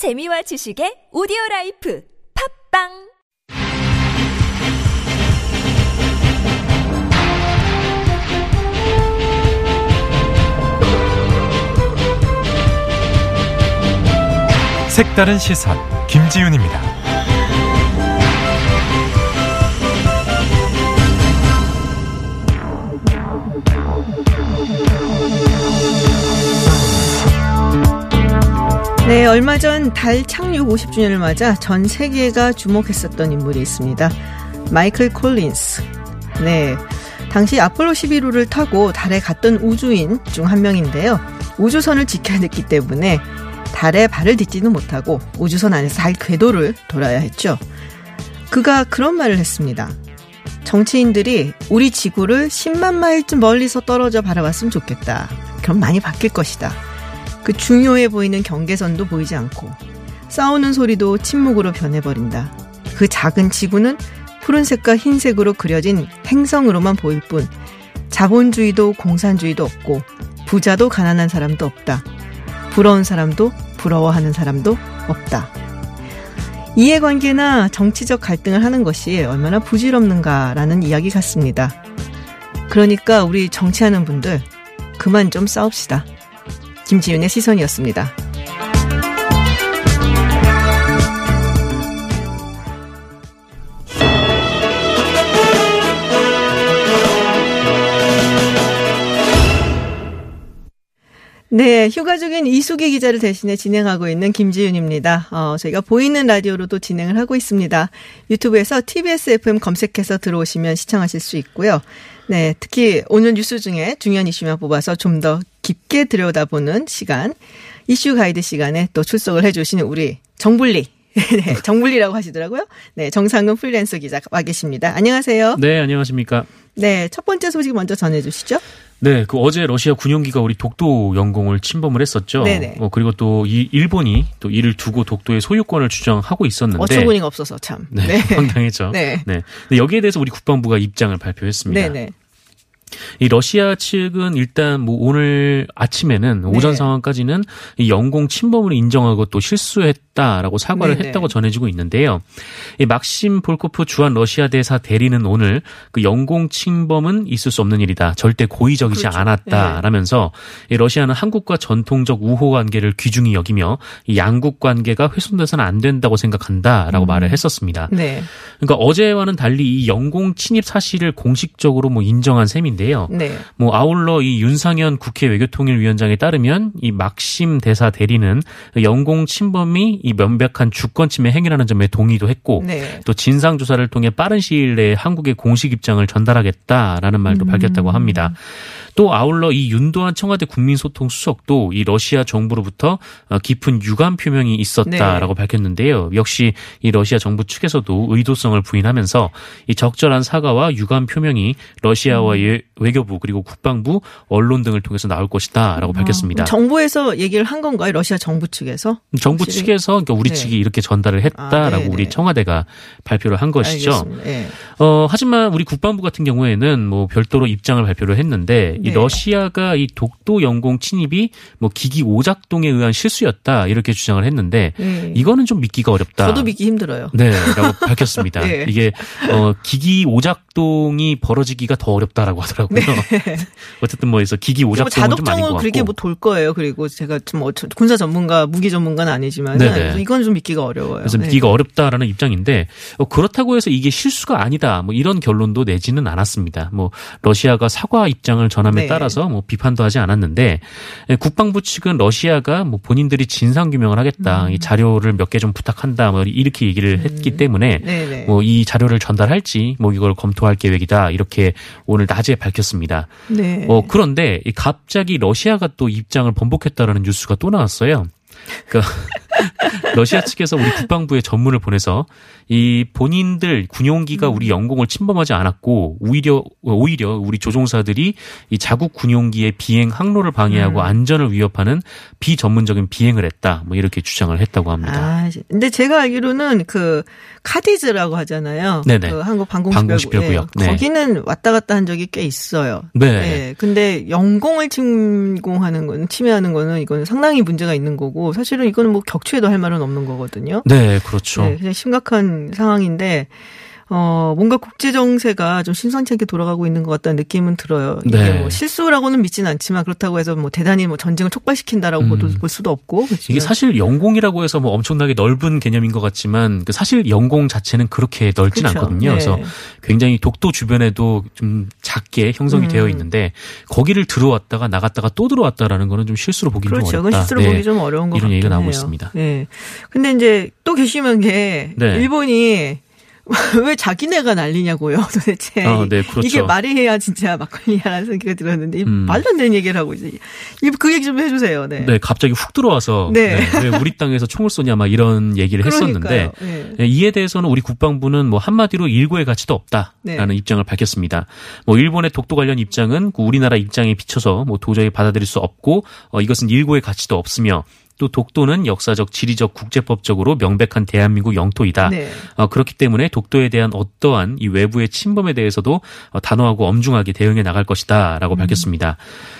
재미와 지식의 오디오 라이프 팝빵 색다른 시선 김지윤입니다. 네, 얼마 전 달 착륙 50주년을 맞아 전 세계가 주목했었던 인물이 있습니다. 마이클 콜린스. 네. 당시 아폴로 11호를 타고 달에 갔던 우주인 중 한 명인데요. 우주선을 지켜야 했기 때문에 달에 발을 딛지는 못하고 우주선 안에서 달 궤도를 돌아야 했죠. 그가 그런 말을 했습니다. 정치인들이 우리 지구를 10만 마일쯤 멀리서 떨어져 바라봤으면 좋겠다. 그럼 많이 바뀔 것이다. 그 중요해 보이는 경계선도 보이지 않고 싸우는 소리도 침묵으로 변해버린다. 그 작은 지구는 푸른색과 흰색으로 그려진 행성으로만 보일 뿐 자본주의도 공산주의도 없고 부자도 가난한 사람도 없다. 부러운 사람도 부러워하는 사람도 없다. 이해관계나 정치적 갈등을 하는 것이 얼마나 부질없는가라는 이야기 같습니다. 그러니까 우리 정치하는 분들 그만 좀 싸웁시다. 김지윤의 시선이었습니다. 네, 휴가 중인 이수기 기자를 대신해 진행하고 있는 김지윤입니다. 어, 저희가 보이는 라디오로도 진행을 하고 있습니다. 유튜브에서 TBS FM 검색해서 들어오시면 시청하실 수 있고요. 네, 특히 오늘 뉴스 중에 중요한 이슈만 뽑아서 좀 더 깊게 들여다보는 시간, 이슈 가이드 시간에 또 출석을 해주시는 우리 정불리. 네, 정불리라고 하시더라고요. 네, 정상근 프리랜서 기자 와 계십니다. 안녕하세요. 네, 안녕하십니까. 네, 첫 번째 소식 먼저 전해주시죠. 네, 그 어제 러시아 군용기가 우리 독도 영공을 침범을 했었죠. 네네. 어, 그리고 또 이 일본이 또 이를 두고 독도의 소유권을 주장하고 있었는데 어처구니가 없어서 참. 네, 네. 황당했죠. 네. 네. 여기에 대해서 우리 국방부가 입장을 발표했습니다. 네네. 이 러시아 측은 일단 뭐 오늘 아침에는 오전 네. 상황까지는 이 영공 침범을 인정하고 또 실수했다라고 사과를 네네. 했다고 전해지고 있는데요. 이 막심 볼코프 주한 러시아 대사 대리는 오늘 그 영공 침범은 있을 수 없는 일이다. 절대 고의적이지 그렇죠. 않았다라면서 이 러시아는 한국과 전통적 우호 관계를 귀중히 여기며 이 양국 관계가 훼손돼서는 안 된다고 생각한다라고 말을 했었습니다. 네. 그러니까 어제와는 달리 이 영공 침입 사실을 공식적으로 뭐 인정한 셈인데 요. 네. 뭐 아울러 이 윤상현 국회 외교통일위원장에 따르면 이 막심 대사 대리는 영공 침범이 이 명백한 주권 침해 행위라는 점에 동의도 했고 네. 또 진상 조사를 통해 빠른 시일 내에 한국의 공식 입장을 전달하겠다라는 말도 밝혔다고 합니다. 또 아울러 이 윤도한 청와대 국민소통 수석도 이 러시아 정부로부터 어, 깊은 유감 표명이 있었다라고 밝혔는데요. 역시 이 러시아 정부 측에서도 의도성을 부인하면서 이 적절한 사과와 유감 표명이 러시아와 의 외교부 그리고 국방부 언론 등을 통해서 나올 것이다라고 밝혔습니다. 아, 정부에서 얘기를 한 건가요? 러시아 정부 측에서? 정부 확실히? 측에서 그러니까 우리 네. 측이 이렇게 전달을 했다라고 아. 우리 청와대가 발표를 한 것이죠. 예. 어, 하지만 우리 국방부 같은 경우에는 뭐 별도로 입장을 발표를 했는데 이 네. 러시아가 이 독도 영공 침입이 뭐 기기 오작동에 의한 실수였다 이렇게 주장을 했는데 예. 이거는 좀 믿기가 어렵다. 저도 믿기 힘들어요. 네라고 밝혔습니다. 네. 이게 어 기기 오작동이 벌어지기가 더 어렵다라고 하더라고요. 어쨌든 뭐 해서 기기 뭐 오작동은 좀 아닌 것 같고. 그렇게 뭐 돌 거예요. 그리고 제가 좀 어, 저- 군사 전문가, 무기 전문가는 아니지만. 이건 좀 믿기가 어려워요. 그래서 네. 믿기가 어렵다라는 입장인데 어, 그렇다고 해서 이게 실수가 아니다 뭐 이런 결론도 내지는 않았습니다. 뭐 러시아가 사과 입장을 전 함에 네. 따라서 뭐 비판도 하지 않았는데 에, 국방부 측은 러시아가 뭐 본인들이 진상 규명을 하겠다 음. 이 자료를 몇 개 좀 부탁한다 뭐 이렇게 얘기를 했기 때문에 네네. 뭐이 자료를 전달할지 뭐 이걸 검토할 계획이다 이렇게 오늘 낮에 밝혔습니다. 네. 어 그런데 이 갑자기 러시아가 또 입장을 번복했다라는 뉴스가 또 나왔어요. 그러니까 러시아 측에서 우리 국방부에 전문을 보내서 이 본인들 군용기가 음. 우리 영공을 침범하지 않았고 오히려 오히려 우리 조종사들이 이 자국 군용기의 비행 항로를 방해하고 음. 안전을 위협하는 비전문적인 비행을 했다. 뭐 이렇게 주장을 했다고 합니다. 아, 근데 제가 알기로는 그 카디즈라고 하잖아요. 네네. 그 한국 방공식별구역. 방공식별구역. 예, 네. 거기는 왔다 갔다 한 적이 꽤 있어요. 네. 예, 근데 영공을 침공하는 건 침해하는 거는 이거는 상당히 문제가 있는 거고 사실은 이거는 뭐 격추해도 할 말은 없는 거거든요. 네, 그렇죠. 네, 그냥 심각한 상황인데 어, 뭔가 국제 정세가 좀 심상치 않게 돌아가고 있는 것 같다는 느낌은 들어요. 이게 네. 뭐 실수라고는 믿진 않지만 그렇다고 해서 뭐 대단히 뭐 전쟁을 촉발시킨다라고 음. 볼 수도 없고. 이게 그렇지만 사실 영공이라고 해서 뭐 엄청나게 넓은 개념인 것 같지만 그 사실 영공 자체는 그렇게 넓진 그렇죠. 않거든요. 네. 그래서 굉장히 독도 주변에도 좀 작게 형성이 음. 되어 있는데 거기를 들어왔다가 나갔다가 또 들어왔다라는 거는 좀 실수로 보기 그렇죠. 좀 그건 어렵다. 실수로 네. 보기 좀 어려운 것 이런 얘기가 나오고. 있습니다. 네. 근데 이제 또 괘씸한 게 네. 일본이 왜 자기네가 난리냐고요, 도대체. 어, 네, 그렇죠. 이게 말이 해야 진짜 막걸리야라는 생각이 들었는데, 이 음. 말도 안 되는 얘기를 하고, 이제. 이- 그 얘기 좀 해주세요, 네. 네, 갑자기 훅 들어와서 네. 네, 왜 우리 땅에서 총을 쏘냐 막 이런 얘기를 했었는데. 네. 네, 이에 대해서는 우리 국방부는 뭐 한마디로 일고의 가치도 없다라는 네. 입장을 밝혔습니다. 뭐 일본의 독도 관련 입장은 그 우리나라 입장에 비춰서 뭐 도저히 받아들일 수 없고 어, 이것은 일고의 가치도 없으며 또 독도는 역사적, 지리적, 국제법적으로 명백한 대한민국 영토이다. 네. 어, 그렇기 때문에 독도에 대한 어떠한 이 외부의 침범에 대해서도 어, 단호하고 엄중하게 대응해 나갈 음. 것이다라고 밝혔습니다.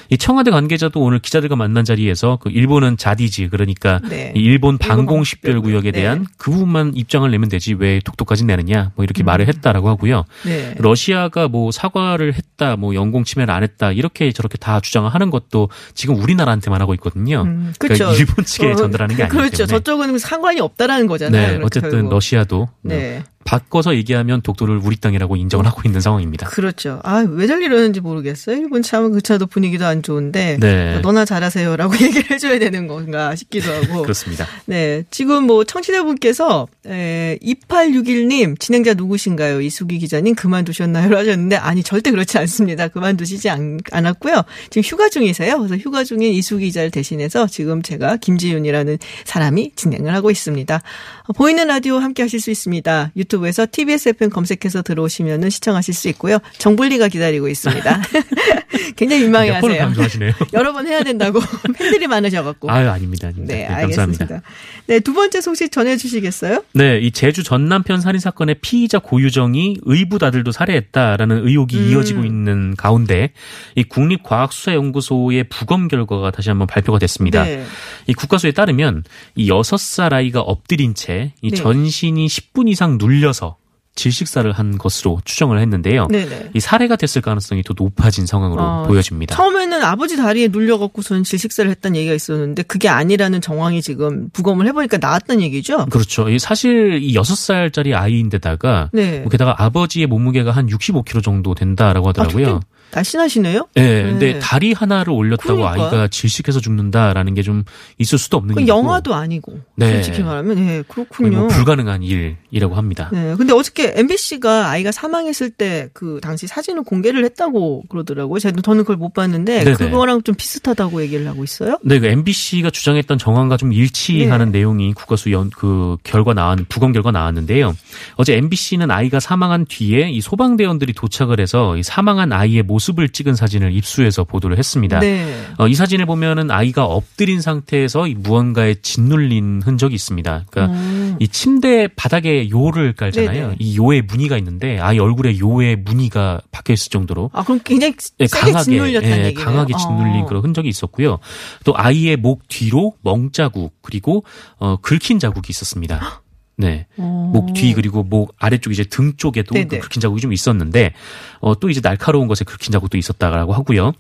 이 청와대 관계자도 오늘 기자들과 만난 자리에서 그 일본은 자디지 그러니까 네. 이 일본 일본 방공 식별 구역에 네. 대한 그 부분만 입장을 내면 되지 왜 독도까지 내느냐 뭐 이렇게 말을 했다라고 하고요. 네. 러시아가 뭐 사과를 했다, 뭐 영공 침해를 안 했다 이렇게 저렇게 다 주장하는 것도 지금 우리나라한테만 하고 있거든요. 음, 그러니까 그렇 측에 어, 전달하는 게 아니기 그렇죠. 때문에. 저쪽은 상관이 없다라는 거잖아요. 네, 어쨌든 결국. 러시아도 네. 네. 바꿔서 얘기하면 독도를 우리 땅이라고 인정을 하고 있는 상황입니다. 그렇죠. 아, 왜 저리러는지 모르겠어요. 일본 참 그 차도 분위기도 안 좋은데. 네. 너나 잘하세요라고 얘기를 해줘야 되는 건가 싶기도 하고. 그렇습니다. 네. 지금 뭐 청취자분께서, 에, 2861님, 진행자 누구신가요? 이수기 기자님 그만두셨나요? 하셨는데, 아니, 절대 그렇지 않습니다. 그만두시지 않, 않았고요. 지금 휴가 중이세요. 그래서 휴가 중인 이수기 기자를 대신해서 지금 제가 김지윤이라는 사람이 진행을 하고 있습니다. 어, 보이는 라디오 함께 하실 수 있습니다. 유튜브에서 TBS FM 검색해서 들어오시면 시청하실 수 있고요. 정불리가 기다리고 있습니다. 굉장히 민망해 하세요. 여러 번 해야 된다고 팬들이 많으셔갖고. 아유, 아닙니다. 아닙니다. 네, 네, 감사합니다. 알겠습니다. 네, 두 번째 소식 전해주시겠어요? 네, 이 제주 전남편 살인 사건의 피의자 고유정이 의붓 아들도 살해했다라는 의혹이 음. 이어지고 있는 가운데 이 국립과학수사연구소의 부검 결과가 다시 한번 발표가 됐습니다. 네. 이 국가수에 따르면 이 여섯 살 아이가 엎드린 채이 네. 전신이 10분 이상 눌려서 질식사를 한 것으로 추정을 했는데요. 네네. 이 살해가 됐을 가능성이 더 높아진 상황으로 어, 보여집니다. 처음에는 아버지 다리에 눌려갖고선 질식사를 했다는 얘기가 있었는데 그게 아니라는 정황이 지금 부검을 해보니까 나왔다는 얘기죠? 그렇죠. 이 사실 이 여섯 살짜리 아이인데다가 네. 뭐 게다가 아버지의 몸무게가 한 65kg 정도 된다라고 아, 하더라고요. 되게 날씬하시네요? 예, 근데 네. 다리 하나를 올렸다고 그러니까요. 아이가 질식해서 죽는다라는 게 좀 있을 수도 없는 그 일이고 영화도 아니고. 네. 솔직히 말하면, 네, 거의 그렇군요. 뭐 불가능한 일이라고 합니다. 네. 근데 어저께 MBC가 아이가 사망했을 때 그 당시 사진을 공개를 했다고 그러더라고요. 제가 저는 그걸 못 봤는데 네네. 그거랑 좀 비슷하다고 얘기를 하고 있어요. 네, 그 MBC가 주장했던 정황과 좀 일치하는 네. 내용이 국가수 연, 그 결과 나왔, 부검 결과 나왔는데요. 어제 MBC는 아이가 사망한 뒤에 이 소방대원들이 도착을 해서 이 사망한 아이의 모습 을 찍은 사진을 입수해서 보도를 했습니다. 네. 어, 이 사진을 보면은 아이가 엎드린 상태에서 이 무언가에 짓눌린 흔적이 있습니다. 그러니까 음. 이 침대 바닥에 요를 깔잖아요. 네네. 이 요에 무늬가 있는데 아이 얼굴에 요에 무늬가 박혀 있을 정도로 아, 그럼 굉장히 예, 세게 강하게 짓눌렸다는 예, 얘기네요. 강하게 짓눌린 어. 그런 흔적이 있었고요. 또 아이의 목 뒤로 멍자국 그리고 어 긁힌 자국이 있었습니다. 네. 어. 목뒤 그리고 목 아래쪽 이제 등 쪽에도 네네. 그 긁힌 자국이 좀 있었는데 어 또 이제 날카로운 것에 긁힌 자국도 있었다라고 하고요.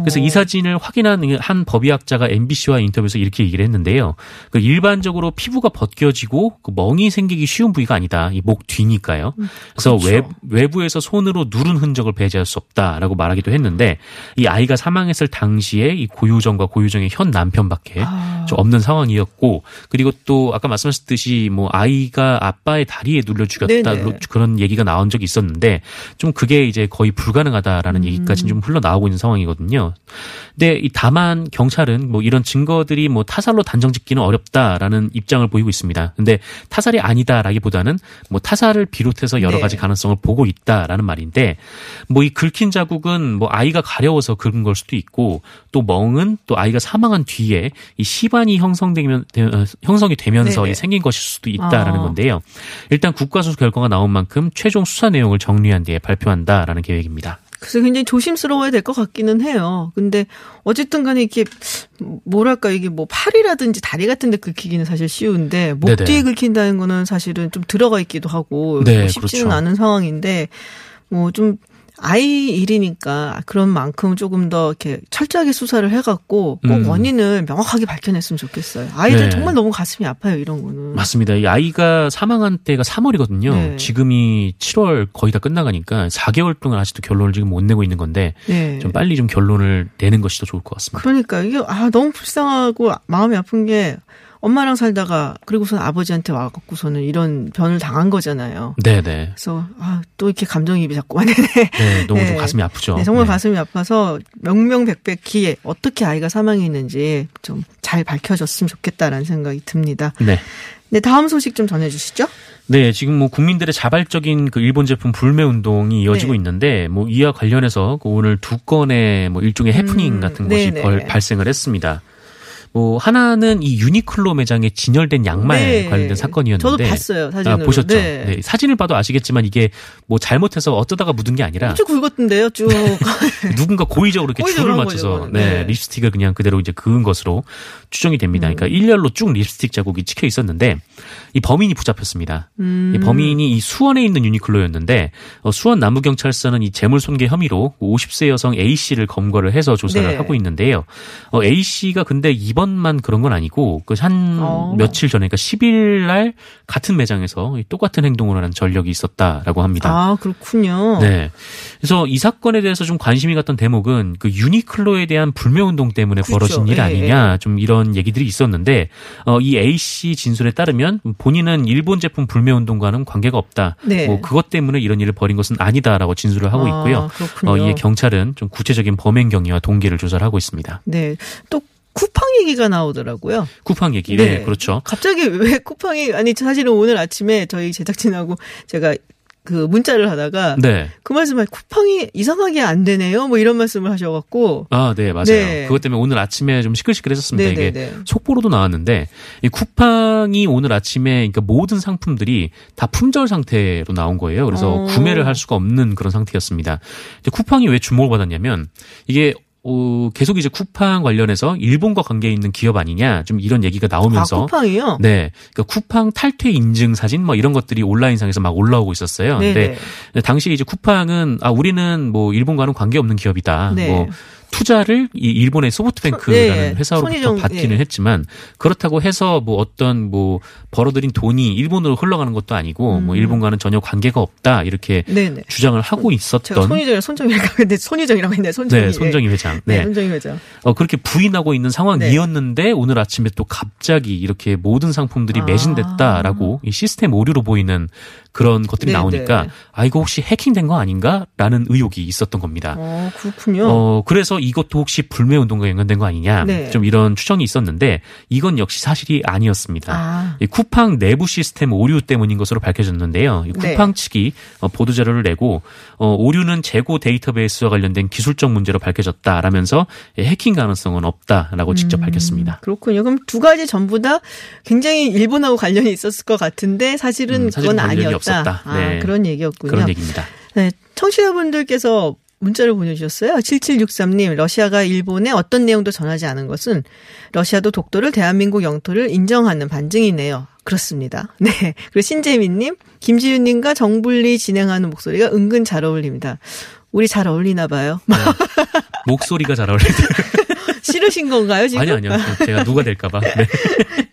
그래서 이 사진을 확인한 한 법의학자가 MBC와 인터뷰에서 이렇게 얘기를 했는데요. 그 일반적으로 피부가 벗겨지고 그 멍이 생기기 쉬운 부위가 아니다. 이 목 뒤니까요. 그래서 그렇죠. 외, 외부에서 손으로 누른 흔적을 배제할 수 없다라고 말하기도 했는데 이 아이가 사망했을 당시에 이 고유정과 고유정의 현 남편밖에 아. 좀 없는 상황이었고 그리고 또 아까 말씀하셨듯이 뭐 아이 가 아빠의 다리에 눌려 죽였다 네네. 그런 얘기가 나온 적이 있었는데 좀 그게 이제 거의 불가능하다라는 음. 얘기까지 좀 흘러나오고 있는 상황이거든요. 근데 이 다만 경찰은 뭐 이런 증거들이 뭐 타살로 단정짓기는 어렵다라는 입장을 보이고 있습니다. 근데 타살이 아니다라기보다는 뭐 타살을 비롯해서 여러 네. 가지 가능성을 보고 있다라는 말인데 뭐 이 긁힌 자국은 뭐 아이가 가려워서 긁은 걸 수도 있고 또 멍은 또 아이가 사망한 뒤에 이 시반이 형성되면 어, 형성이 되면서. 이 생긴 것일 수도 있다라는 아. 건데요. 일단 국가수사 결과가 나온 만큼 최종 수사 내용을 정리한 뒤에 발표한다라는 계획입니다. 그래서 굉장히 조심스러워야 될 것 같기는 해요. 근데 어쨌든 간에 이게 뭐랄까 이게 뭐 팔이라든지 다리 같은 데 긁히기는 사실 쉬운데 목 네네. 뒤에 긁힌다는 거는 사실은 좀 들어가 있기도 하고 네, 뭐 쉽지는 그렇죠. 않은 상황인데 뭐좀 아이 일이니까 그런 만큼 조금 더 이렇게 철저하게 수사를 해갖고 꼭 음. 원인을 명확하게 밝혀냈으면 좋겠어요. 아이들 네. 정말 너무 가슴이 아파요 이런 거는. 맞습니다. 이 아이가 사망한 때가 3월이거든요. 네. 지금이 7월 거의 다 끝나가니까 4개월 동안 아직도 결론을 지금 못 내고 있는 건데 네. 좀 빨리 좀 결론을 내는 것이 더 좋을 것 같습니다. 그러니까 이게 아 너무 불쌍하고 마음이 아픈 게 엄마랑 살다가 그리고선 아버지한테 와갖고서는 이런 변을 당한 거잖아요. 네네. 그래서 아 또 이렇게 감정이입이 자꾸 와 네. 네, 너무 좀 네. 가슴이 아프죠. 네, 정말 네. 가슴이 아파서 명명백백히 어떻게 아이가 사망했는지 좀 잘 밝혀졌으면 좋겠다라는 생각이 듭니다. 네. 네, 다음 소식 좀 전해주시죠. 네, 지금 뭐 국민들의 자발적인 그 일본 제품 불매 운동이 이어지고 네. 있는데 뭐 이와 관련해서 그 오늘 두 건의 뭐 일종의 해프닝 음, 같은 것이 네네. 벌, 발생을 했습니다. 뭐 하나는 이 유니클로 매장에 진열된 양말 네. 관련된 사건이었는데 저도 봤어요 사진으로. 아, 보셨죠? 네. 네, 사진을 봐도 아시겠지만 이게 뭐 잘못해서 어쩌다가 묻은 게 아니라 쭉 굵었던데요, 쭉. 누군가 고의적으로 이렇게 고의적으로 줄을 한 맞춰서 거죠, 네, 네. 립스틱을 그냥 그대로 이제 그은 것으로 추정이 됩니다. 그러니까 일렬로 쭉 립스틱 자국이 찍혀 있었는데 이 범인이 붙잡혔습니다. 음. 이 범인이 이 수원에 있는 유니클로였는데 어, 수원 남부경찰서는 이 재물손괴 혐의로 50세 여성 A 씨를 검거를 해서 조사를 네. 하고 있는데요. 어, A 씨가 근데 이번 만 그런 건 아니고 그한 어. 며칠 전에 그러니까 10일 날 같은 매장에서 이 똑같은 행동을 하는 전력이 있었다라고 합니다. 아, 그렇군요. 네. 그래서 이 사건에 대해서 좀 관심이 갔던 대목은 그 유니클로에 대한 불매 운동 때문에 그렇죠. 벌어진 일 예, 아니냐 좀 이런 얘기들이 있었는데 어, 이 A 씨 진술에 따르면 본인은 일본 제품 불매 운동과는 관계가 없다. 네. 뭐 그것 때문에 이런 일을 벌인 것은 아니다라고 진술을 하고 아, 있고요. 그렇군요. 어, 이에 경찰은 좀 구체적인 범행 경위와 동기를 조사를 하고 있습니다. 네. 또 쿠팡 얘기가 나오더라고요. 쿠팡 얘기. 네. 네, 그렇죠. 갑자기 왜 쿠팡이 아니 사실은 오늘 아침에 저희 제작진하고 제가 그 문자를 하다가 네. 그 말씀을 쿠팡이 이상하게 안 되네요. 뭐 이런 말씀을 하셔갖고 아, 네, 맞아요. 네. 그것 때문에 오늘 아침에 좀 시끌시끌했었습니다. 이게 네네네. 속보로도 나왔는데 이 쿠팡이 오늘 아침에 그러니까 모든 상품들이 다 품절 상태로 나온 거예요. 그래서 어. 구매를 할 수가 없는 그런 상태였습니다. 이제 쿠팡이 왜 주목을 받았냐면 이게 어, 계속 이제 쿠팡 관련해서 일본과 관계 있는 기업 아니냐 좀 이런 얘기가 나오면서 아 쿠팡이요. 네, 그러니까 쿠팡 탈퇴 인증 사진 뭐 이런 것들이 온라인상에서 막 올라오고 있었어요. 네네. 근데 당시 이제 쿠팡은 아 우리는 뭐 일본과는 관계 없는 기업이다. 네. 뭐 투자를 이 일본의 소프트뱅크라는 네, 회사로부터 손희정- 받기는 네. 했지만 그렇다고 해서 뭐 어떤 뭐 벌어들인 돈이 일본으로 흘러가는 것도 아니고 뭐 일본과는 전혀 관계가 없다 이렇게 네네. 주장을 하고 있었던 손희정이 손정이라고 했는데 손희정이라고 했네. 손정이. 네, 손정희 회장. 네, 네. 손정희 회장. 어, 그렇게 부인하고 있는 상황이었는데 오늘 아침에 또 갑자기 이렇게 모든 상품들이 아. 매진됐다라고 이 시스템 오류로 보이는 그런 것들이 네, 나오니까 네. 아 이거 혹시 해킹된 거 아닌가라는 의혹이 있었던 겁니다. 어 그렇군요. 어, 그래서 이것도 혹시 불매 운동과 연관된 거 아니냐. 네. 좀 이런 추정이 있었는데 이건 역시 사실이 아니었습니다. 아. 이 쿠팡 내부 시스템 오류 때문인 것으로 밝혀졌는데요. 이 네. 쿠팡 측이 어, 보도 자료를 내고 어, 오류는 재고 데이터베이스와 관련된 기술적 문제로 밝혀졌다라면서 예, 해킹 가능성은 없다라고 직접 밝혔습니다. 그렇군요. 그럼 두 가지 전부 다 굉장히 일본하고 관련이 있었을 것 같은데 사실은 음, 사실은 그건 아니었다. 없었다. 아, 네. 그런 얘기였군요. 그런 얘기입니다. 네, 청취자분들께서 문자를 보내주셨어요. 7763님, 러시아가 일본에 어떤 내용도 전하지 않은 것은 러시아도 독도를 대한민국 영토를 인정하는 반증이네요. 그렇습니다. 네. 그리고 신재민님, 김지윤님과 정불리 진행하는 목소리가 은근 잘 어울립니다. 우리 잘 어울리나 봐요. 목소리가 잘 어울리네요. 싫으신 건가요, 지금? 아니 아니요. 제가 누가 될까봐. 네.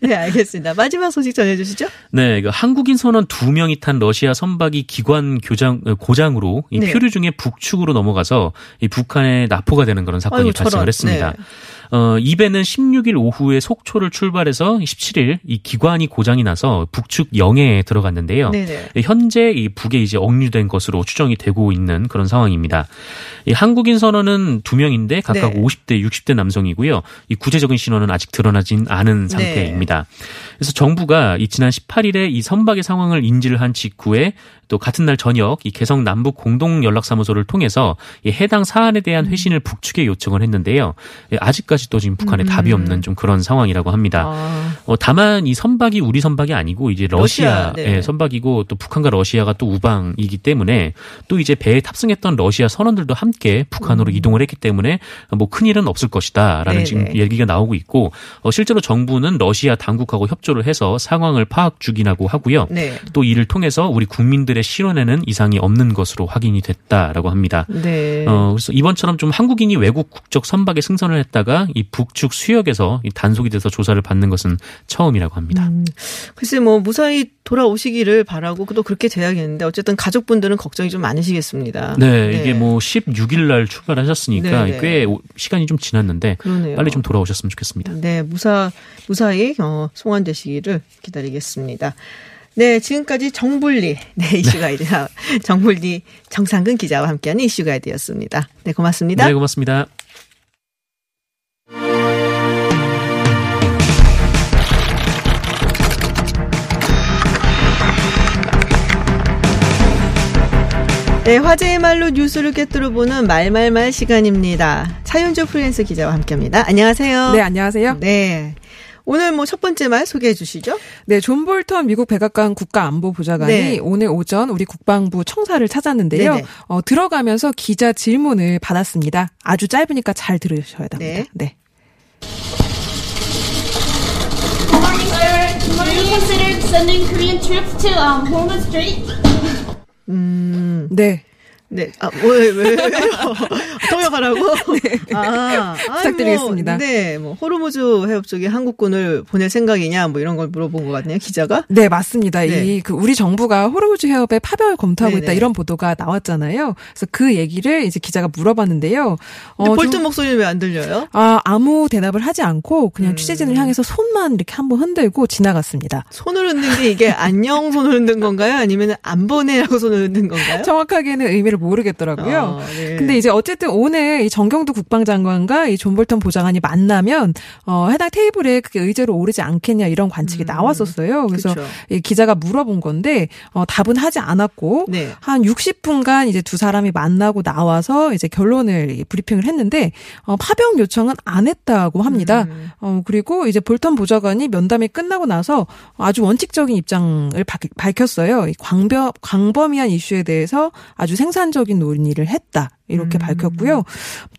네, 알겠습니다. 마지막 소식 전해주시죠. 네, 그 한국인 선원 두 명이 탄 러시아 선박이 기관 교장 어, 고장으로 이 네. 표류 중에 북측으로 넘어가서 이 북한에 납포가 되는 그런 사건이 아이고, 발생을 저런. 했습니다. 네. 어, 이 배는 16일 오후에 속초를 출발해서 17일 이 기관이 고장이 나서 북측 영해에 들어갔는데요. 네네. 현재 이 북에 이제 억류된 것으로 추정이 되고 있는 그런 상황입니다. 이 한국인 선원은 두 명인데 각각 네. 50대, 60대 남성이고요. 이 구체적인 신원은 아직 드러나진 않은 상태입니다. 그래서 정부가 이 지난 18일에 이 선박의 상황을 인지를 한 직후에 또 같은 날 저녁 이 개성 남북 공동 연락사무소를 통해서 이 해당 사안에 대한 회신을 북측에 요청을 했는데요. 예, 아직까지도 지금 북한에 음. 답이 없는 좀 그런 상황이라고 합니다. 아, 어, 다만 이 선박이 우리 선박이 아니고 이제 러시아, 러시아의 네. 선박이고 또 북한과 러시아가 또 우방이기 때문에 또 이제 배에 탑승했던 러시아 선원들도 함께 북한으로 이동을 했기 때문에 뭐 큰일은 없을 것이다라는 음. 네네. 지금 얘기가 나오고 있고 어, 실제로 정부는 러시아 당국하고 협 조를 해서 상황을 파악 중이라고 하고요. 네. 또 이를 통해서 우리 국민들의 실온에는 이상이 없는 것으로 확인이 됐다라고 합니다. 네. 어, 그래서 이번처럼 좀 한국인이 외국 국적 선박에 승선을 했다가 이 북측 수역에서 이 단속이 돼서 조사를 받는 것은 처음이라고 합니다. 음, 글쎄 뭐 무사히 돌아오시기를 바라고 또 그렇게 돼야겠는데 어쨌든 가족분들은 걱정이 좀 많으시겠습니다. 네, 이게 뭐 16일 날 출발하셨으니까 네, 네. 꽤 오- 시간이 좀 지났는데 그러네요. 빨리 좀 돌아오셨으면 좋겠습니다. 네, 무사 무사히 어, 송환 되시기를 기다리겠습니다. 네, 지금까지 정불리 네 이슈 가이드 정불리 정상근 기자와 함께하는 이슈 가이드였습니다. 네, 고맙습니다. 네, 고맙습니다. 네, 화제의 말로 뉴스를 꿰뚫어 보는 말말말 시간입니다. 차윤주 프리랜서 기자와 함께합니다. 안녕하세요. 네, 안녕하세요. 네. 오늘 뭐 첫 번째 말 소개해 주시죠. 네, 존 볼턴 미국 백악관 국가안보보좌관이 네. 오늘 오전 우리 국방부 청사를 찾았는데요. 네네. 어, 들어가면서 기자 질문을 받았습니다. 아주 짧으니까 잘 들으셔야 됩니다. 네. To um, Strait? 네. 네. 아, 왜, 왜, 왜요? 통역하라고? 아, 아니, 부탁드리겠습니다. 뭐, 네, 뭐, 호르무즈 해협 쪽에 한국군을 보낼 생각이냐, 뭐 이런 걸 물어본 것 같네요, 기자가. 네, 맞습니다. 네. 이, 그, 우리 정부가 호르무즈 해협의 파병을 검토하고 네네. 있다 이런 보도가 나왔잖아요. 그래서 그 얘기를 이제 기자가 물어봤는데요. 어, 좀- 목소리는 왜 안 들려요? 아, 아무 대답을 하지 않고 그냥 음. 취재진을 향해서 손만 이렇게 한번 흔들고 지나갔습니다. 손을 흔든 게 이게 안녕 손을 흔든 건가요? 아니면 안 보내라고 손을 흔든 건가요? 정확하게는 의미를 모르겠더라고요. 어, 네. 근데 이제 어쨌든 오늘 이 정경두 국방장관과 이 존 볼턴 보좌관이 만나면 어 해당 테이블에 그게 의제로 오르지 않겠냐 이런 관측이 나왔었어요. 그래서 음. 그쵸. 이 기자가 물어본 건데 어 답은 하지 않았고 네. 한 60분간 이제 두 사람이 만나고 나와서 이제 결론을 이 브리핑을 했는데 어 파병 요청은 안 했다고 합니다. 음. 어 그리고 이제 볼턴 보좌관이 면담이 끝나고 나서 아주 원칙적인 입장을 밝- 밝혔어요. 이 광범 광범위한 이슈에 대해서 아주 생산 적인 논의를 했다. 이렇게 밝혔고요.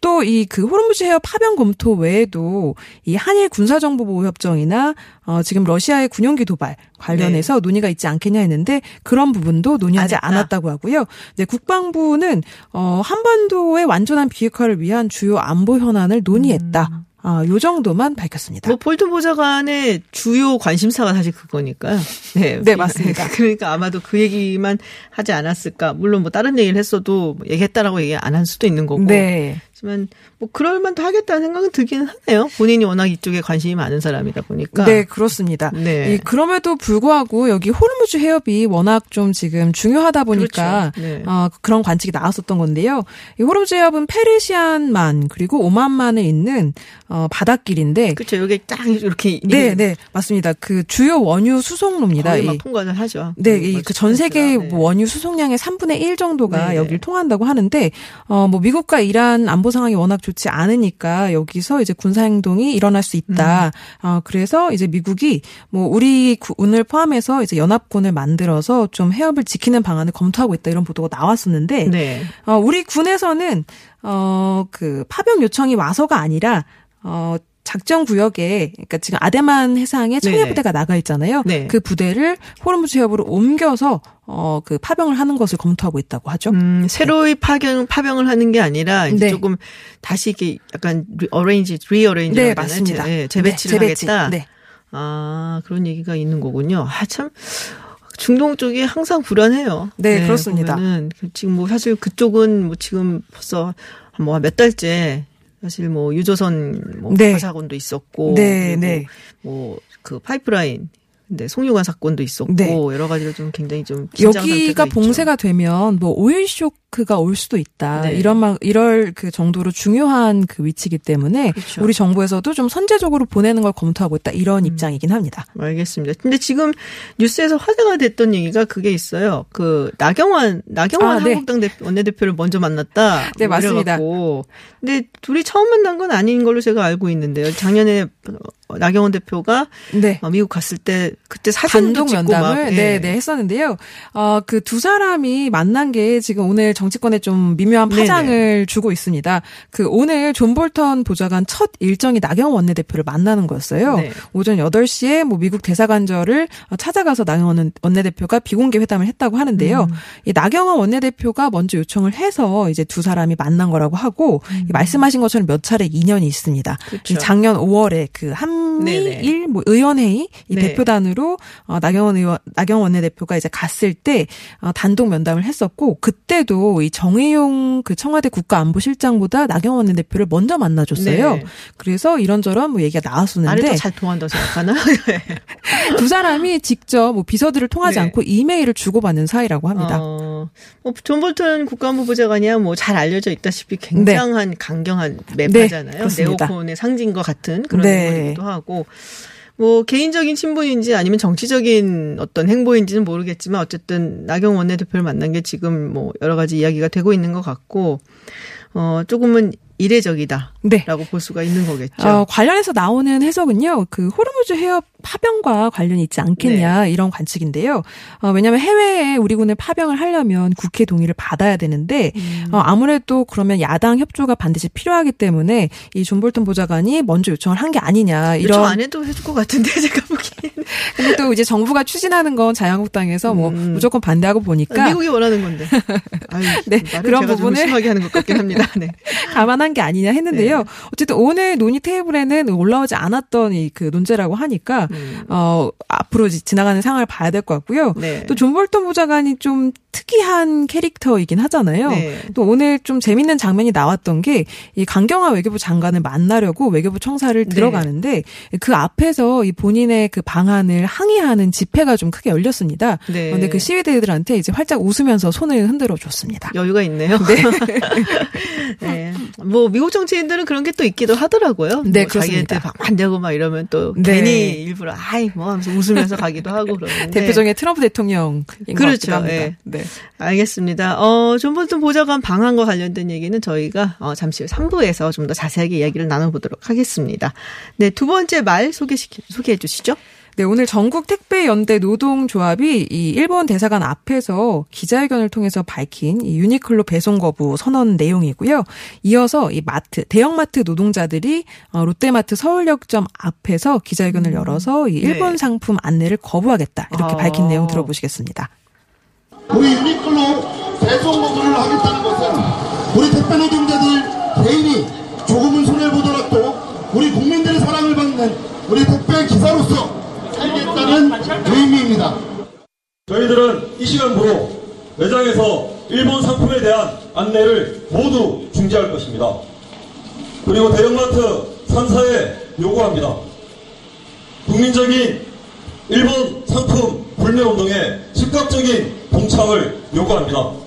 또 이 그 호르무즈 해협 파병 검토 외에도 이 한일 군사정보보호협정이나 어 지금 러시아의 군용기 도발 관련해서 논의가 있지 않겠냐 했는데 그런 부분도 논의하지. 않았다고 하고요. 네, 국방부는 어 한반도의 완전한 비핵화를 위한 주요 안보 현안을 논의했다. 아, 요 정도만 밝혔습니다. 뭐 볼튼 보좌관의 주요 관심사가 사실 그거니까요. 네, 네, 맞습니다. 그러니까 아마도 그 얘기만 하지 않았을까. 물론 뭐 다른 얘기를 했어도 뭐 얘기했다라고 얘기 안 할 수도 있는 거고. 네. 하지만 뭐 그럴 만도 하겠다는 생각은 들기는 하네요. 본인이 워낙 이쪽에 관심이 많은 사람이다 보니까. 네, 그렇습니다. 네. 이, 그럼에도 불구하고 여기 호르무즈 해협이 워낙 좀 지금 중요하다 보니까 그렇죠. 네. 어, 그런 관측이 나왔었던 건데요. 이 호르무즈 해협은 페르시안만 그리고 오만만에 있는 어, 바닷길인데 그렇죠. 여기 딱 이렇게 네, 네, 맞습니다. 그 주요 원유 수송로입니다. 이- 막 통과를 하죠. 네, 뭐이그전 세계 네. 뭐 원유 수송량의 3분의 1 정도가 네. 여기를 통한다고 하는데 어 뭐 미국과 이란 안보 상황이 워낙 좋지 않으니까 여기서 이제 군사 행동이 일어날 수 있다. 음. 어 그래서 이제 미국이 뭐 우리 군을 포함해서 이제 연합군을 만들어서 좀 해협을 지키는 방안을 검토하고 있다 이런 보도가 나왔었는데 네. 어, 우리 군에서는 어, 그 파병 요청이 와서가 아니라 어, 작전 구역에 그러니까 지금 아덴만 해상에 청해. 부대가 나가 있잖아요. 네. 그 부대를 호르무즈 해협으로 옮겨서 어, 그 파병을 하는 것을 검토하고 있다고 하죠. 음, 새로이 파병, 파병을 하는 게 아니라 이제 네. 조금 다시 이렇게 약간 arrange, rearrange. 네, 맞습니다. 네, 재배치를 네, 재배치. 하겠다. 네. 아, 그런 얘기가 있는 거군요. 아, 참. 중동 쪽이 항상 불안해요. 네, 그렇습니다. 보면은 지금 뭐 사실 그쪽은 뭐 지금 벌써 뭐 몇 달째 사실 뭐 유조선 뭐 네. 폭파 사건도 있었고 네, 네. 뭐그 파이프라인 네, 송유관 사건도 있었고 네. 여러 가지로 좀 굉장히 좀 여기가 상태가 있죠. 봉쇄가 되면 뭐 오일 쇼크가 올 수도 있다. 네. 이런 막 이럴 그 정도로 중요한 그 위치이기 때문에 그렇죠. 우리 정부에서도 좀 선제적으로 보내는 걸 검토하고 있다. 이런 음. 입장이긴 합니다. 알겠습니다. 근데 지금 뉴스에서 화제가 됐던 얘기가 그게 있어요. 그 나경원 나경원 아, 네. 한국당 대표, 원내대표를 먼저 만났다. 네, 맞습니다. 이래갖고. 근데 둘이 처음 만난 건 아닌 걸로 제가 알고 있는데요. 작년에 어, 나경원 대표가 네. 어, 미국 갔을 때 그때 사진도 단독 면담을 막, 네, 예. 네 했었는데요. 어, 그 두 사람이 만난 게 지금 오늘 정치권에 좀 미묘한 네네. 파장을 주고 있습니다. 그 오늘 존 볼턴 보좌관 첫 일정이 나경원 원내대표를 만나는 거였어요. 네. 오전 8시에 뭐 미국 대사관저를 찾아가서 나경원 원내대표가 비공개 회담을 했다고 하는데요. 음. 이 나경원 원내대표가 먼저 요청을 해서 이제 두 사람이 만난 거라고 하고 이 말씀하신 것처럼 몇 차례 인연이 있습니다. 음. 그렇죠. 이 작년 5월에 그네 네. 한미일 뭐 의원회의 이 네. 대표단으로 어, 나경원 의원 나경원 원내대표가 이제 갔을 때 어, 단독 면담을 했었고 그때도 이 정의용 그 청와대 국가안보실장보다 나경원 원내대표를 먼저 만나줬어요. 네. 그래서 이런저런 뭐 얘기가 나왔었는데 더잘 통한다고 생각하나? 두 사람이 직접 뭐 비서들을 통하지 네. 않고 이메일을 주고받는 사이라고 합니다. 어, 뭐, 존 볼턴 국가안보보좌관이야 뭐 잘 알려져 있다시피 굉장한 강경한 매파잖아요. 네. 네오콘의 상징과 같은 그런 네. 인물이기도 하고. 뭐 개인적인 친분인지 아니면 정치적인 어떤 행보인지는 모르겠지만 어쨌든 나경원 원내대표를 만난 게 지금 뭐 여러 가지 이야기가 되고 있는 것 같고 어 조금은 이례적이다라고 네. 볼 수가 있는 거겠죠. 어, 관련해서 나오는 해석은요, 그 호르무즈 해협 파병과 관련이 있지 않겠냐 네. 이런 관측인데요. 어, 왜냐하면 해외에 우리 군을 파병을 하려면 국회 동의를 받아야 되는데 음. 어, 아무래도 그러면 야당 협조가 반드시 필요하기 때문에 이 존 볼턴 보좌관이 먼저 요청을 한 게 아니냐 요청 이런. 안 해도 해줄 것 같은데 제가 보기엔 근데 또 이제 정부가 추진하는 건 자유한국당에서 뭐 음. 무조건 반대하고 보니까 미국이 원하는 건데. 아유, 네, 그런 부분을- 심하게 하는 것 같긴 합니다. 네. 감안한 게 아니냐 했는데요. 어쨌든 오늘 논의 테이블에는 올라오지 않았던 이 그 논제라고 하니까 어 앞으로 지- 지나가는 상황을 봐야 될 것 같고요. 네. 또 존 볼턴 보좌관이 좀 특이한 캐릭터이긴 하잖아요. 네. 또 오늘 좀 재밌는 장면이 나왔던 게 이 강경화 외교부 장관을 만나려고 외교부 청사를 네. 들어가는데 그 앞에서 이 본인의 그 방한을 항의하는 집회가 좀 크게 열렸습니다. 네. 그런데 그 시위대들한테 이제 활짝 웃으면서 손을 흔들어 줬습니다. 여유가 있네요. 네. 뭐 미국 정치인들은 그런 게 또 있기도 하더라고요. 네, 뭐 자기한테. 안 되고 막 이러면 또 네. 괜히 일부러 아이 뭐 하면서 웃으면서 가기도 하고 그러는데. 대표적인 트럼프 대통령인 것 그렇죠. 예. 네. 알겠습니다. 어, 존 볼턴 보좌관 방한과 관련된 얘기는 저희가 어, 잠시 후 3부에서 좀 더 자세하게 이야기를 나눠보도록 하겠습니다. 네, 두 번째 말 소개시켜, 소개해 주시죠. 네, 오늘 전국 택배 연대 노동조합이 이 일본 대사관 앞에서 기자회견을 통해서 밝힌 이 유니클로 배송 거부 선언 내용이고요. 이어서 이 마트, 대형마트 노동자들이 어, 롯데마트 서울역점 앞에서 기자회견을 열어서 이 일본 네. 상품 안내를 거부하겠다. 이렇게 아. 밝힌 내용 들어보시겠습니다. 우리 유니클로 배송 거부를 하겠다는 것은 우리 택배 노동자들 개인이 조금은 손해를 보더라도 우리 국민들의 사랑을 받는 우리 택배 기사로서 살겠다는 의미입니다. 저희들은 이 시간부로 매장에서 일본 상품에 대한 안내를 모두 중지할 것입니다. 그리고 대형마트 3사에 요구합니다. 국민적인 일본 상품 불매 운동에 즉각적인 동참을 요구합니다.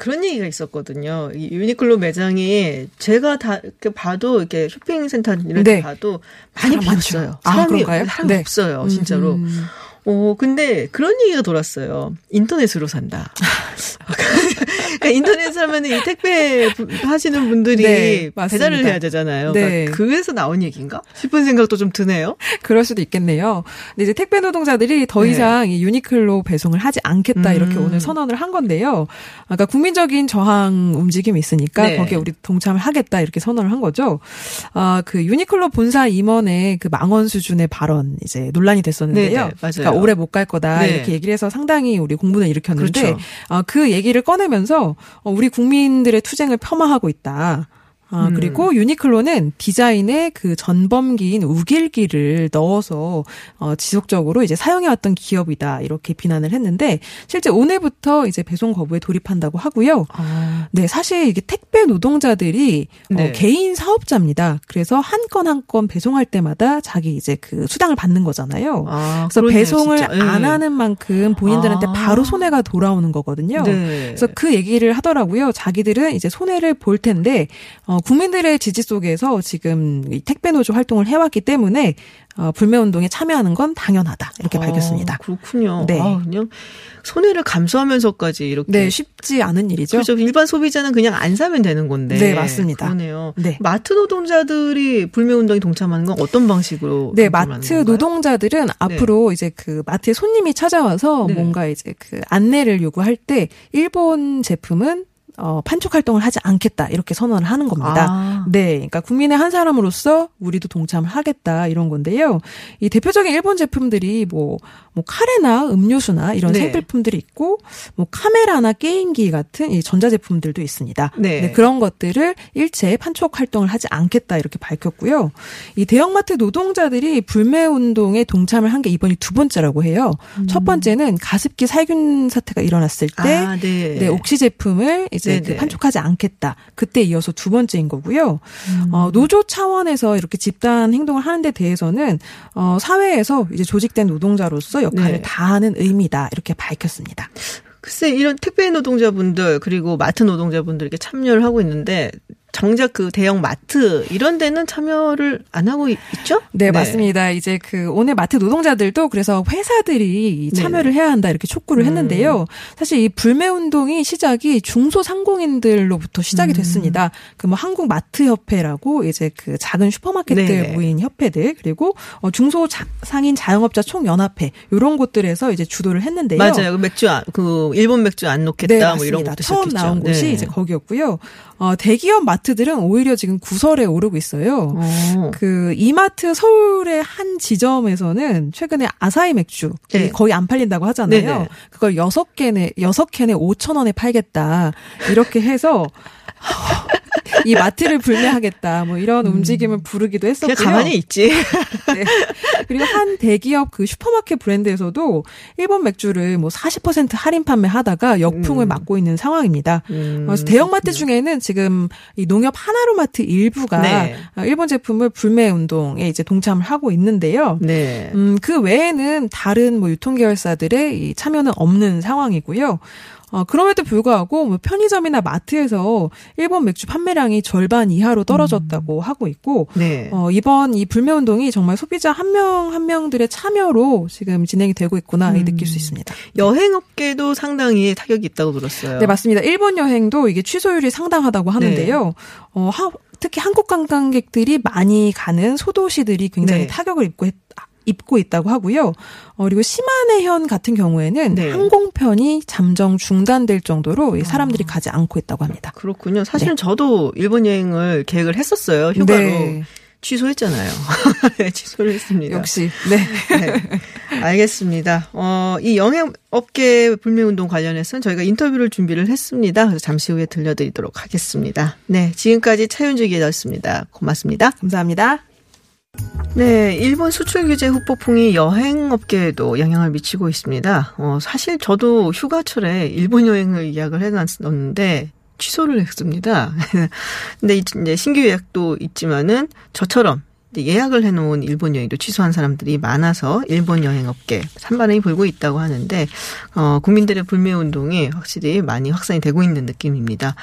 그런 얘기가 있었거든요. 이 유니클로 매장이 제가 다 이렇게 봐도 이렇게 쇼핑센터를 네. 봐도 많이. 비었어요. 아, 사람이 그런가요? 사람 네. 없어요, 진짜로. 음. 어, 근데 그런 얘기가 돌았어요. 인터넷으로 산다. 그러니까 인터넷 하면 이 택배 부- 하시는 분들이 네. 배달을 해야 되잖아요. 네. 그러니까 그래서 나온 얘기인가 싶은 생각도 좀 드네요. 그럴 수도 있겠네요. 근데 이제 택배 노동자들이 더 네. 이상 이 유니클로 배송을 하지 않겠다 이렇게 음. 오늘 선언을 한 건데요. 아까 국민적인 저항 움직임이 있으니까 네. 거기에 우리 동참을 하겠다 이렇게 선언을 한 거죠. 아, 그 유니클로 본사 임원의 그 망언 수준의 발언 이제 논란이 됐었는데요. 네, 네, 맞아요. 그러니까 올해 못갈 거다 네. 이렇게 얘기를 해서 상당히 우리 공분을 일으켰는데 그렇죠. 어, 그 얘기를 꺼내면서 어, 우리 국민들의 투쟁을 폄하하고 있다. 아, 음. 그리고 유니클로는 디자인에 그 전범기인 우길기를 넣어서 어, 지속적으로 이제 사용해왔던 기업이다 이렇게 비난을 했는데 실제 오늘부터 이제 배송 거부에 돌입한다고 하고요. 아, 네, 사실 이게 택배 노동자들이 네. 어, 개인 사업자입니다. 그래서 한 건 한 건 배송할 때마다 자기 이제 그 수당을 받는 거잖아요. 아, 그래서 그러네요, 배송을. 예. 안 하는 만큼 본인들한테 아. 바로 손해가 돌아오는 거거든요. 네. 그래서 그 얘기를 하더라고요. 자기들은 이제 손해를 볼 텐데 어, 국민들의 지지 속에서 지금 이 택배 노조 활동을 해왔기 때문에 어, 불매 운동에 참여하는 건 당연하다 이렇게 아, 밝혔습니다. 그렇군요. 네. 아, 그냥 손해를 감수하면서까지 이렇게 네, 쉽지 않은 일이죠. 그렇죠. 일반 소비자는 그냥 안 사면 되는 건데. 네, 맞습니다. 그러네요. 네. 마트 노동자들이 불매 운동에 동참하는 건 어떤 방식으로? 네, 마트? 노동자들은 앞으로 이제 그 마트에 손님이 찾아와서 네. 뭔가 이제 그 안내를 요구할 때 일본 제품은 어, 판촉 활동을 하지 않겠다 이렇게 선언을 하는 겁니다. 아. 네, 그러니까 국민의 한 사람으로서 우리도 동참을 하겠다 이런 건데요. 이 대표적인 일본 제품들이 뭐, 뭐 카레나 음료수나 이런 네. 생필품들이 있고, 뭐 카메라나 게임기 같은 이 전자 제품들도 있습니다. 네. 그런 것들을 일체 판촉 활동을 하지 않겠다 이렇게 밝혔고요. 이 대형마트 노동자들이 불매 운동에 동참을 한 게 이번이 두 번째라고 해요. 첫 번째는 가습기 살균 사태가 일어났을 때 아, 네. 네, 옥시 제품을 이제 네네. 그 판촉하지 않겠다. 그때 이어서 두 번째인 거고요. 음. 어, 노조 차원에서 이렇게 집단 행동을 하는 데 대해서는 어, 사회에서 이제 조직된 노동자로서 역할을 네. 다하는 의미다. 이렇게 밝혔습니다. 글쎄 이런 택배 노동자분들 그리고 마트 노동자분들 이렇게 참여를 하고 있는데 정작 그 대형 마트 이런 데는 참여를 안 하고 있, 죠 네, 맞습니다. 이제 그 오늘 마트 노동자들도 그래서 회사들이 이 참여를 해야 한다 이렇게 촉구를 했는데요. 사실 이 불매 운동이 시작이 중소상공인들로부터 시작이 됐습니다. 그 뭐 한국 마트 협회라고 이제 그 작은 슈퍼마켓들 네네. 모인 협회들 그리고 어 중소상인 자영업자 총연합회 이런 곳들에서 이제 주도를 했는데요. 맞아요. 그 맥주 안, 그 일본 맥주 안 놓겠다 네, 뭐 이런. 것도 처음 시작했죠. 나온 곳이 네. 이제 거기였고요. 어, 대기업 마트 들은 오히려 지금 구설에 오르고 있어요. 어. 그 이마트 서울의 한 지점에서는 최근에 아사히 맥주 네. 거의 안 팔린다고 하잖아요. 네네. 그걸 여섯 캔에 여섯 캔에 5천 원에 팔겠다 이렇게 해서 이 마트를 불매하겠다 뭐 이런 움직임을 부르기도 했었고요. 가만히 있지. 네. 그리고 한 대기업 그 슈퍼마켓 브랜드에서도 일본 맥주를 뭐 40% 할인 판매하다가 역풍을 음. 맞고 있는 상황입니다. 음, 그래서 대형마트 중에는 지금 이 농협 하나로마트 일부가 네. 어, 일본 제품을 불매 운동에 이제 동참을 하고 있는데요. 네. 음, 그 외에는 다른 뭐 유통계열사들의 이 참여는 없는 상황이고요. 어, 그럼에도 불구하고 뭐 편의점이나 마트에서 일본 맥주 판매량이 절반 이하로 떨어졌다고 하고 있고 네. 어, 이번 이 불매 운동이 정말 소비자 한 명한 명들의 참여로 지금 진행이 되고 있구나 이 느낄 수 있습니다. 여행업계도 상당히 타격이 있다고 들었어요. 네, 맞습니다. 일본 여행도 이게 취소율이 상당하다고 하는데요. 어, 하- 특히 한국 관광객들이 많이 가는 소도시들이 굉장히 네. 타격을 입고 했- 입고 있다고 하고요. 어, 그리고 시마네현 같은 경우에는 네. 항공편이 잠정 중단될 정도로 이 사람들이 가지 않고 있다고 합니다. 그렇군요. 사실은 저도 일본 여행을 계획을 했었어요. 휴가로. 네. 취소했잖아요. 네, 취소를 했습니다. 역시 네. 네. 알겠습니다. 어, 이 영향업계 불매운동 관련해서는 저희가 인터뷰를 준비를 했습니다. 그래서 잠시 후에 들려드리도록 하겠습니다. 네. 지금까지 차윤주 기자였습니다. 고맙습니다. 감사합니다. 네, 일본 수출 규제 후폭풍이 여행 업계에도 영향을 미치고 있습니다. 어, 사실 저도 휴가철에 일본 여행을 예약을 해놨었는데 취소를 했습니다. 근데 이제 신규 예약도 있지만은 저처럼 예약을 해놓은 일본 여행도 취소한 사람들이 많아서 일본 여행 업계 산바람이 불고 있다고 하는데 어, 국민들의 불매 운동이 확실히 많이 확산이 되고 있는 느낌입니다.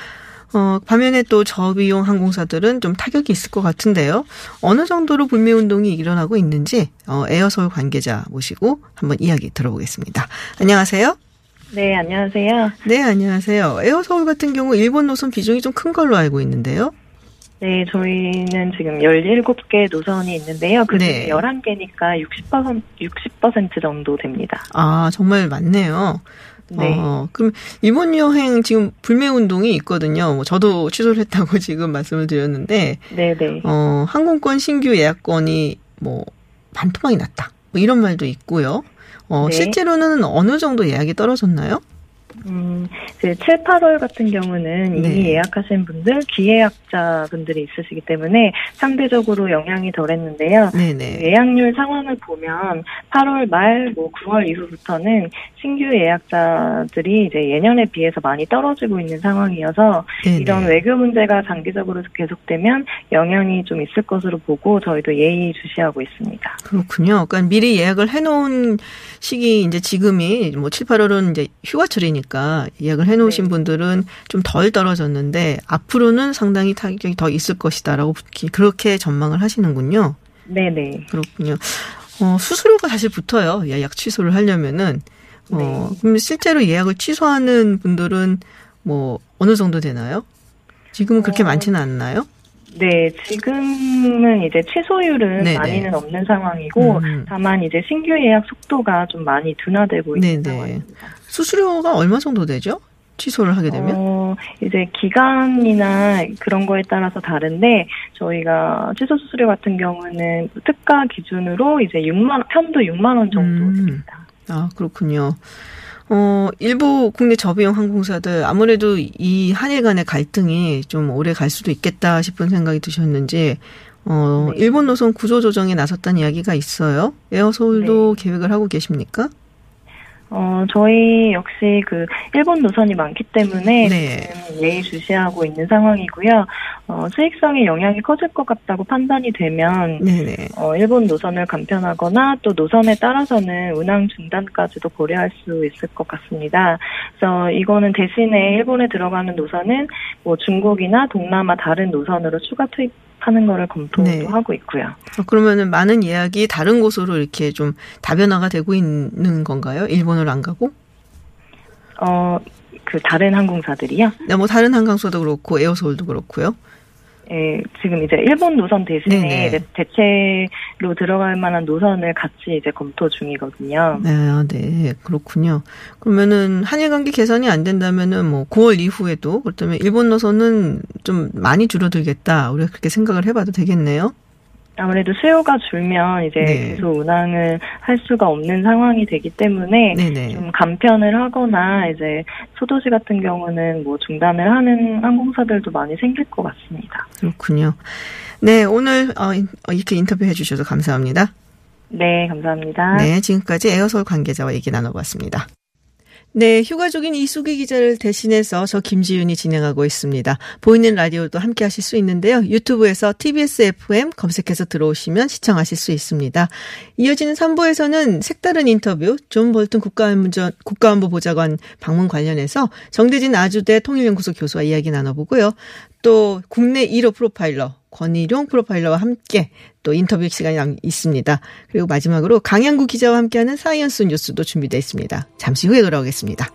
어, 반면에 또 저비용 항공사들은 좀 타격이 있을 것 같은데요. 어느 정도로 불매 운동이 일어나고 있는지 어, 에어서울 관계자 모시고 한번 이야기 들어보겠습니다. 안녕하세요. 네, 안녕하세요. 네, 안녕하세요. 에어서울 같은 경우 일본 노선 비중이 좀 큰 걸로 알고 있는데요. 네, 저희는 지금 17개 노선이 있는데요. 그 중에 네. 11개니까 60%, 60% 정도 됩니다. 아, 정말 많네요. 네. 어, 그럼 일본 여행 지금 불매 운동이 있거든요. 뭐 저도 취소를 했다고 지금 말씀을 드렸는데 네네. 어, 항공권 신규 예약권이 뭐 반토막이 났다. 뭐 이런 말도 있고요. 어, 네. 실제로는 어느 정도 예약이 떨어졌나요? 음, 이제 7, 8월 같은 경우는 네. 이미 예약하신 분들, 기예약자 분들이 있으시기 때문에 상대적으로 영향이 덜했는데요. 네네. 예약률 상황을 보면 8월 말, 뭐 9월 이후부터는 신규 예약자들이 이제 예년에 비해서 많이 떨어지고 있는 상황이어서 네네. 이런 외교 문제가 장기적으로 계속되면 영향이 좀 있을 것으로 보고 저희도 예의 주시하고 있습니다. 그렇군요. 그러니까 미리 예약을 해놓은 시기 이제 지금이 뭐 7, 8월은 이제 휴가철이니까 예약을 해놓으신 네. 분들은 좀 덜 떨어졌는데 앞으로는 상당히 타격이 더 있을 것이다라고 그렇게 전망을 하시는군요. 네네. 그렇군요. 어, 수수료가 사실 붙어요. 예약 취소를 하려면은. 어, 그럼 실제로 예약을 취소하는 분들은 뭐 어느 정도 되나요? 지금은 그렇게 어, 많지는 않나요? 네, 지금은 이제 취소율은 네네. 많이는 없는 상황이고, 음. 다만 이제 신규 예약 속도가 좀 많이 둔화되고 있는 네네. 상황입니다. 수수료가 얼마 정도 되죠? 취소를 하게 되면? 어, 이제 기간이나 그런 거에 따라서 다른데, 저희가 취소 수수료 같은 경우는 특가 기준으로 이제 6만, 편도 6만 원 정도 음. 듭니다. 아, 그렇군요. 어, 일부 국내 저비용 항공사들 아무래도 이 한일 간의 갈등이 좀 오래 갈 수도 있겠다 싶은 생각이 드셨는지, 어, 네. 일본 노선 구조 조정에 나섰다는 이야기가 있어요. 에어 서울도 네. 계획을 하고 계십니까? 어, 저희 역시 그 일본 노선이 많기 때문에 네. 예의주시하고 있는 상황이고요. 어, 수익성에 영향이 커질 것 같다고 판단이 되면 네네. 어, 일본 노선을 간편하거나 또 노선에 따라서는 운항 중단까지도 고려할 수 있을 것 같습니다. 그래서 이거는 대신에 일본에 들어가는 노선은 뭐 중국이나 동남아 다른 노선으로 추가 투입 하는 거를 검토도 네. 하고 있고요. 어, 그러면은 많은 예약이 다른 곳으로 이렇게 좀 다변화가 되고 있는 건가요? 일본을 안 가고? 어, 그 다른 항공사들이요. 네, 뭐 다른 한강소도 그렇고 에어서울도 그렇고요. 예, 지금 이제 일본 노선 대신에 네네. 이제 대체로 들어갈 만한 노선을 같이 이제 검토 중이거든요. 네, 아, 네, 그렇군요. 그러면은 한일 관계 개선이 안 된다면은 뭐 9월 이후에도 그렇다면 일본 노선은 좀 많이 줄어들겠다. 우리가 그렇게 생각을 해봐도 되겠네요. 아무래도 수요가 줄면 이제 네. 계속 운항을 할 수가 없는 상황이 되기 때문에 네네. 좀 간편을 하거나 이제 소도시 같은 경우는 뭐 중단을 하는 항공사들도 많이 생길 것 같습니다. 그렇군요. 네, 오늘 어, 인- 어, 이렇게 인터뷰해 주셔서 감사합니다. 네, 감사합니다. 네, 지금까지 에어서울 관계자와 얘기 나눠봤습니다. 네, 휴가 중인 이숙이 기자를 대신해서 저 김지윤이 진행하고 있습니다. 보이는 라디오도 함께 하실 수 있는데요. 유튜브에서 TBS FM 검색해서 들어오시면 시청하실 수 있습니다. 이어지는 3부에서는 색다른 인터뷰, 존 볼튼 국가안보, 국가안보 보좌관 방문 관련해서 정대진 아주대 통일연구소 교수와 이야기 나눠보고요. 또 국내 1호 프로파일러 권일용 프로파일러와 함께 또 인터뷰 시간이 남- 있습니다. 그리고 마지막으로 강양구 기자와 함께하는 science 뉴스도 준비되어 있습니다. 잠시 후에 돌아오겠습니다.